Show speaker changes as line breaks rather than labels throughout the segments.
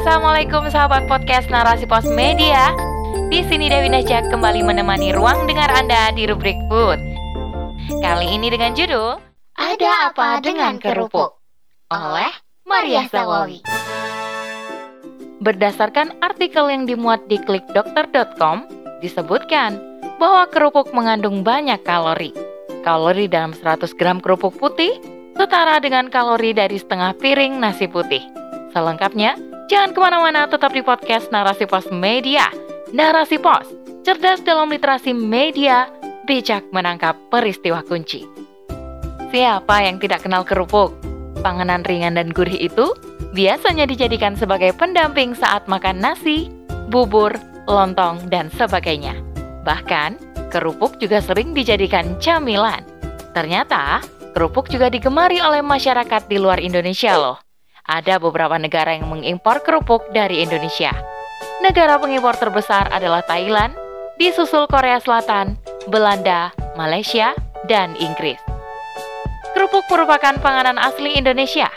Assalamualaikum sahabat podcast Narasi Pos Media. Di sini Dewi Najak kembali menemani ruang dengar Anda di rubrik Food. Kali ini dengan judul
Ada apa dengan kerupuk?
oleh Maria Sawawi. Berdasarkan artikel yang dimuat di klikdokter.com, disebutkan bahwa kerupuk mengandung banyak kalori. Kalori dalam 100 gram kerupuk putih setara dengan kalori dari setengah piring nasi putih. Selengkapnya, jangan ke mana-mana tetap di podcast Narasi Pos Media. Narasi Pos, cerdas dalam literasi media, bijak menangkap peristiwa kunci. Siapa yang tidak kenal kerupuk? Panganan ringan dan gurih itu biasanya dijadikan sebagai pendamping saat makan nasi, bubur, lontong, dan sebagainya. Bahkan, kerupuk juga sering dijadikan camilan. Ternyata, kerupuk juga digemari oleh masyarakat di luar Indonesia loh. Ada beberapa negara yang mengimpor kerupuk dari Indonesia. Negara pengimpor terbesar adalah Thailand, disusul Korea Selatan, Belanda, Malaysia, dan Inggris. Kerupuk merupakan panganan asli Indonesia.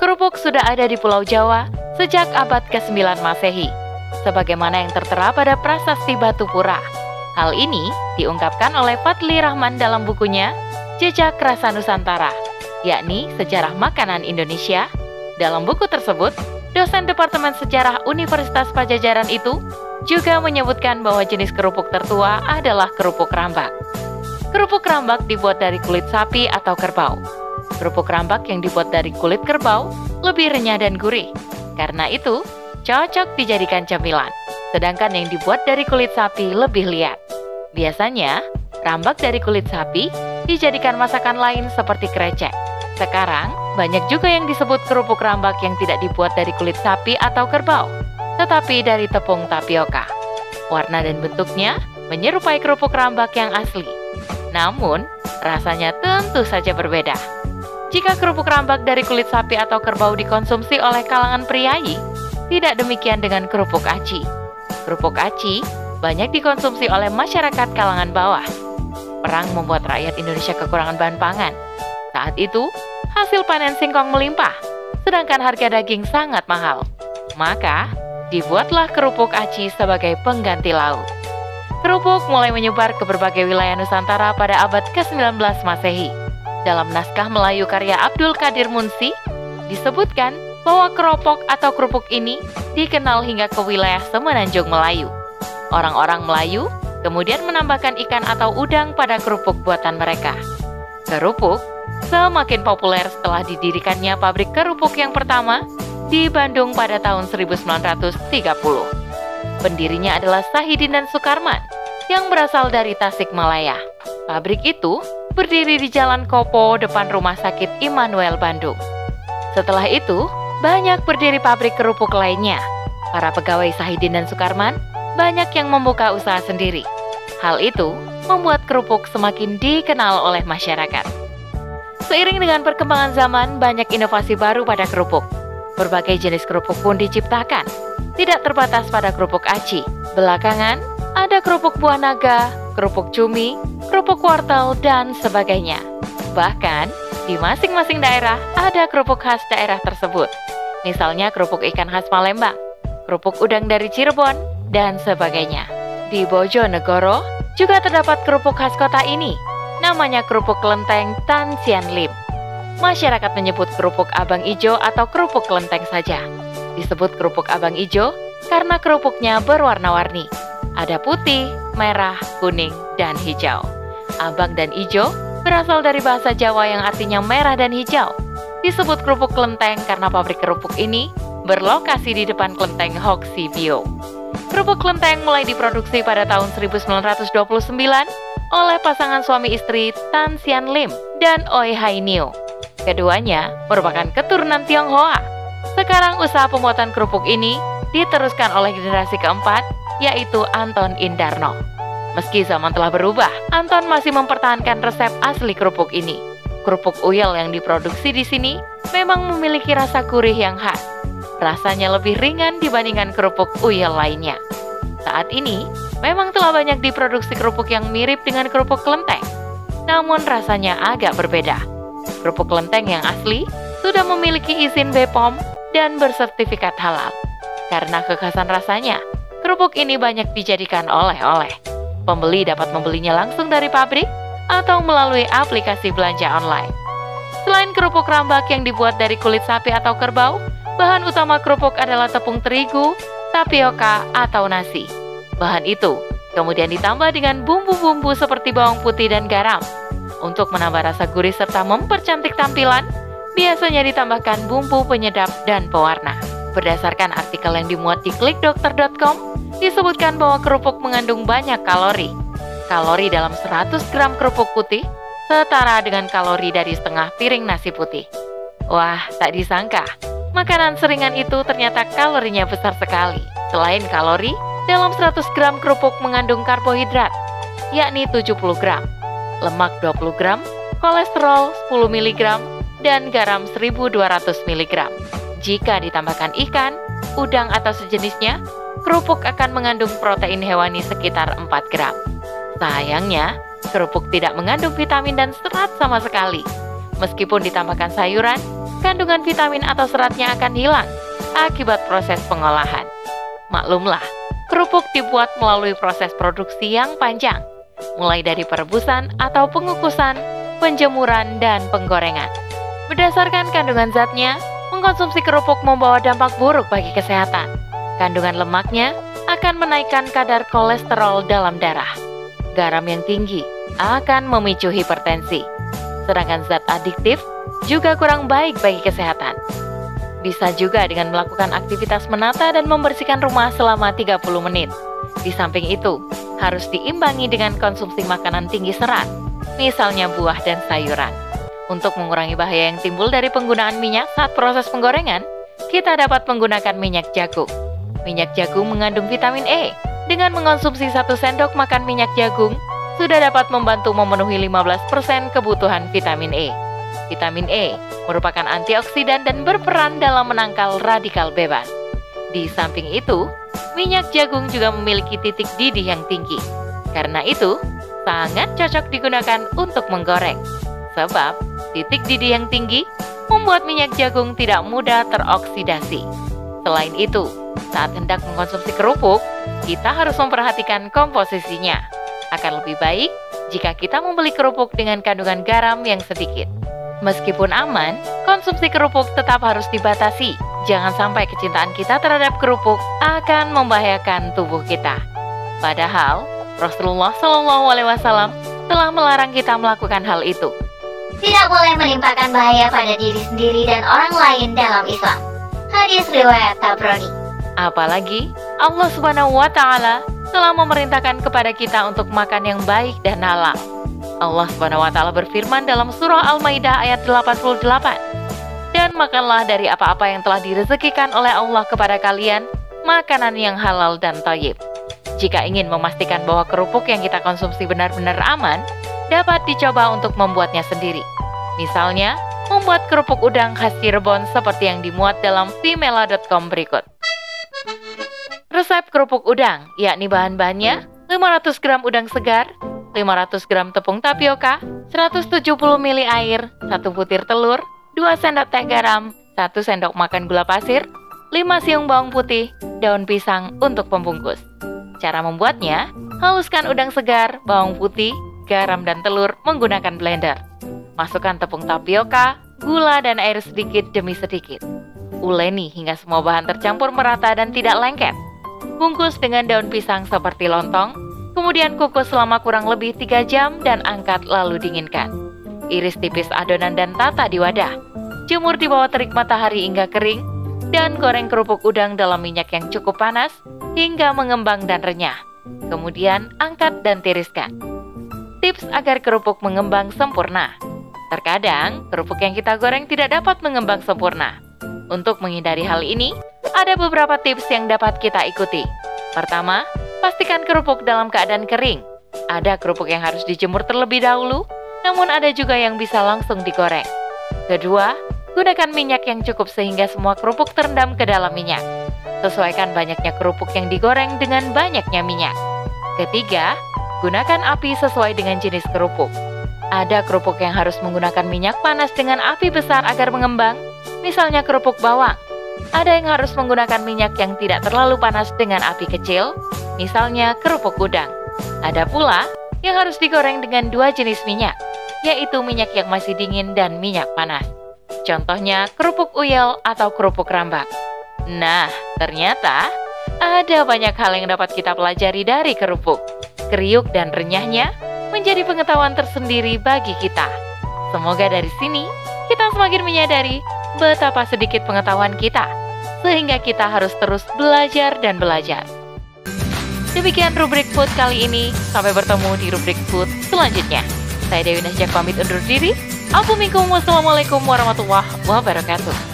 Kerupuk sudah ada di Pulau Jawa sejak abad ke-9 Masehi, sebagaimana yang tertera pada prasasti Batu Pura. Hal ini diungkapkan oleh Fadli Rahman dalam bukunya Jejak Rasa Nusantara, yakni Sejarah Makanan Indonesia dalam buku tersebut, dosen Departemen Sejarah Universitas Pajajaran itu juga menyebutkan bahwa jenis kerupuk tertua adalah kerupuk rambak. Kerupuk rambak dibuat dari kulit sapi atau kerbau. Kerupuk rambak yang dibuat dari kulit kerbau lebih renyah dan gurih. Karena itu, cocok dijadikan cemilan. Sedangkan yang dibuat dari kulit sapi lebih liat. Biasanya, rambak dari kulit sapi dijadikan masakan lain seperti krecek. Sekarang, banyak juga yang disebut kerupuk rambak yang tidak dibuat dari kulit sapi atau kerbau, tetapi dari tepung tapioka. Warna dan bentuknya menyerupai kerupuk rambak yang asli. Namun, rasanya tentu saja berbeda. Jika kerupuk rambak dari kulit sapi atau kerbau dikonsumsi oleh kalangan priayi, tidak demikian dengan kerupuk aci. Kerupuk aci banyak dikonsumsi oleh masyarakat kalangan bawah. Perang membuat rakyat Indonesia kekurangan bahan pangan. Saat itu, hasil panen singkong melimpah, sedangkan harga daging sangat mahal. Maka, dibuatlah kerupuk aci sebagai pengganti lauk. Kerupuk mulai menyebar ke berbagai wilayah Nusantara pada abad ke-19 Masehi. Dalam naskah Melayu karya Abdul Qadir Munsi, disebutkan bahwa keropok atau kerupuk ini dikenal hingga ke wilayah Semenanjung Melayu. Orang-orang Melayu kemudian menambahkan ikan atau udang pada kerupuk buatan mereka. Kerupuk semakin populer setelah didirikannya pabrik kerupuk yang pertama di Bandung pada tahun 1930. Pendirinya adalah Sahidin dan Sukarman yang berasal dari Tasikmalaya. Pabrik itu berdiri di Jalan Kopo depan Rumah Sakit Immanuel Bandung. Setelah itu, banyak berdiri pabrik kerupuk lainnya. Para pegawai Sahidin dan Sukarman banyak yang membuka usaha sendiri. Hal itu membuat kerupuk semakin dikenal oleh masyarakat. Seiring dengan perkembangan zaman, banyak inovasi baru pada kerupuk. Berbagai jenis kerupuk pun diciptakan, tidak terbatas pada kerupuk aci. Belakangan, ada kerupuk buah naga, kerupuk cumi, kerupuk wortel, dan sebagainya. Bahkan, di masing-masing daerah ada kerupuk khas daerah tersebut. Misalnya kerupuk ikan khas Palembang, kerupuk udang dari Cirebon, dan sebagainya. Di Bojonegoro juga terdapat kerupuk khas kota ini, namanya kerupuk kelenteng Tan Sian Lim. Masyarakat menyebut kerupuk abang ijo atau kerupuk kelenteng saja. Disebut kerupuk abang ijo karena kerupuknya berwarna-warni. Ada putih, merah, kuning, dan hijau. Abang dan ijo berasal dari bahasa Jawa yang artinya merah dan hijau. Disebut kerupuk kelenteng karena pabrik kerupuk ini berlokasi di depan kelenteng Hoksi Bio. Kerupuk kelenteng mulai diproduksi pada tahun 1929 oleh pasangan suami istri Tan Sian Lim dan Oi Hai Niu. Keduanya merupakan keturunan Tionghoa. Sekarang usaha pembuatan kerupuk ini diteruskan oleh generasi keempat, yaitu Anton Indarno. Meski zaman telah berubah, Anton masih mempertahankan resep asli kerupuk ini. Kerupuk uyel yang diproduksi di sini memang memiliki rasa gurih yang khas. Rasanya lebih ringan dibandingkan kerupuk uyel lainnya. Saat ini, memang telah banyak diproduksi kerupuk yang mirip dengan kerupuk kelenteng, namun rasanya agak berbeda. Kerupuk kelenteng yang asli sudah memiliki izin BPOM dan bersertifikat halal. Karena kekhasan rasanya, kerupuk ini banyak dijadikan oleh-oleh. Pembeli dapat membelinya langsung dari pabrik atau melalui aplikasi belanja online. Selain kerupuk rambak yang dibuat dari kulit sapi atau kerbau, bahan utama kerupuk adalah tepung terigu, tapioka, atau nasi. Bahan itu kemudian ditambah dengan bumbu-bumbu seperti bawang putih dan garam. Untuk menambah rasa gurih serta mempercantik tampilan, biasanya ditambahkan bumbu penyedap dan pewarna. Berdasarkan artikel yang dimuat di klikdokter.com, disebutkan bahwa kerupuk mengandung banyak kalori. Kalori dalam 100 gram kerupuk putih setara dengan kalori dari setengah piring nasi putih. Wah, tak disangka, makanan seringan itu ternyata kalorinya besar sekali. Selain kalori, dalam 100 gram kerupuk mengandung karbohidrat, yakni 70 gram, lemak 20 gram, kolesterol 10 mg, dan garam 1200 mg. Jika ditambahkan ikan, udang atau sejenisnya, kerupuk akan mengandung protein hewani sekitar 4 gram. Sayangnya, kerupuk tidak mengandung vitamin dan serat sama sekali. Meskipun ditambahkan sayuran, kandungan vitamin atau seratnya akan hilang akibat proses pengolahan. Maklumlah, kerupuk dibuat melalui proses produksi yang panjang, mulai dari perebusan atau pengukusan, penjemuran, dan penggorengan. Berdasarkan kandungan zatnya, mengkonsumsi kerupuk membawa dampak buruk bagi kesehatan. Kandungan lemaknya akan menaikkan kadar kolesterol dalam darah. Garam yang tinggi akan memicu hipertensi. Sedangkan zat adiktif juga kurang baik bagi kesehatan. Bisa juga dengan melakukan aktivitas menata dan membersihkan rumah selama 30 menit. Di samping itu, harus diimbangi dengan konsumsi makanan tinggi serat, misalnya buah dan sayuran. Untuk mengurangi bahaya yang timbul dari penggunaan minyak saat proses penggorengan, kita dapat menggunakan minyak jagung. Minyak jagung mengandung vitamin E. Dengan mengonsumsi satu sendok makan minyak jagung, sudah dapat membantu memenuhi 15% kebutuhan vitamin E. Vitamin E merupakan antioksidan dan berperan dalam menangkal radikal bebas. Di samping itu, minyak jagung juga memiliki titik didih yang tinggi. Karena itu, sangat cocok digunakan untuk menggoreng. Sebab, titik didih yang tinggi membuat minyak jagung tidak mudah teroksidasi. Selain itu, saat hendak mengkonsumsi kerupuk, kita harus memperhatikan komposisinya. Akan lebih baik jika kita membeli kerupuk dengan kandungan garam yang sedikit. Meskipun aman, konsumsi kerupuk tetap harus dibatasi. Jangan sampai kecintaan kita terhadap kerupuk akan membahayakan tubuh kita. Padahal Rasulullah Shallallahu Alaihi Wasallam telah melarang kita melakukan hal itu.
Tidak boleh menimpakan bahaya pada diri sendiri dan orang lain dalam Islam. Hadis riwayat Tabrani.
Apalagi Allah Subhanahu wa taala telah memerintahkan kepada kita untuk makan yang baik dan halal. Allah taala berfirman dalam surah Al-Maidah ayat 88. Dan makanlah dari apa-apa yang telah direzekikan oleh Allah kepada kalian, makanan yang halal dan toyib. Jika ingin memastikan bahwa kerupuk yang kita konsumsi benar-benar aman, dapat dicoba untuk membuatnya sendiri. Misalnya, membuat kerupuk udang khas Cirebon seperti yang dimuat dalam vimela.com berikut. Resep kerupuk udang, yakni bahan-bahannya 500 gram udang segar, 500 gram tepung tapioka, 170 ml air, 1 butir telur, 2 sendok teh garam, 1 sendok makan gula pasir, 5 siung bawang putih, daun pisang untuk pembungkus. Cara membuatnya, haluskan udang segar, bawang putih, garam, dan telur menggunakan blender. Masukkan tepung tapioka, gula, dan air sedikit demi sedikit. Uleni hingga semua bahan tercampur merata dan tidak lengket. Bungkus dengan daun pisang seperti lontong, kemudian kukus selama kurang lebih 3 jam dan angkat lalu dinginkan. Iris tipis adonan dan tata di wadah. Jemur di bawah terik matahari hingga kering, dan goreng kerupuk udang dalam minyak yang cukup panas hingga mengembang dan renyah. Kemudian angkat dan tiriskan tips agar kerupuk mengembang sempurna. Terkadang, kerupuk yang kita goreng tidak dapat mengembang sempurna. Untuk menghindari hal ini, ada beberapa tips yang dapat kita ikuti. Pertama, pastikan kerupuk dalam keadaan kering. Ada kerupuk yang harus dijemur terlebih dahulu, namun ada juga yang bisa langsung digoreng. Kedua, gunakan minyak yang cukup sehingga semua kerupuk terendam ke dalam minyak. Sesuaikan banyaknya kerupuk yang digoreng dengan banyaknya minyak. Ketiga, Gunakan api sesuai dengan jenis kerupuk. Ada kerupuk yang harus menggunakan minyak panas dengan api besar agar mengembang, misalnya kerupuk bawang. Ada yang harus menggunakan minyak yang tidak terlalu panas dengan api kecil, misalnya kerupuk udang. Ada pula yang harus digoreng dengan dua jenis minyak, yaitu minyak yang masih dingin dan minyak panas. Contohnya kerupuk uyel atau kerupuk rambak. Nah, ternyata ada banyak hal yang dapat kita pelajari dari kerupuk. Kriuk dan renyahnya menjadi pengetahuan tersendiri bagi kita. Semoga dari sini kita semakin menyadari betapa sedikit pengetahuan kita, sehingga kita harus terus belajar dan belajar. Demikian rubrik food kali ini. Sampai bertemu di rubrik food selanjutnya. Saya Dewi Nasjak pamit undur diri. Assalamualaikum warahmatullahi wabarakatuh.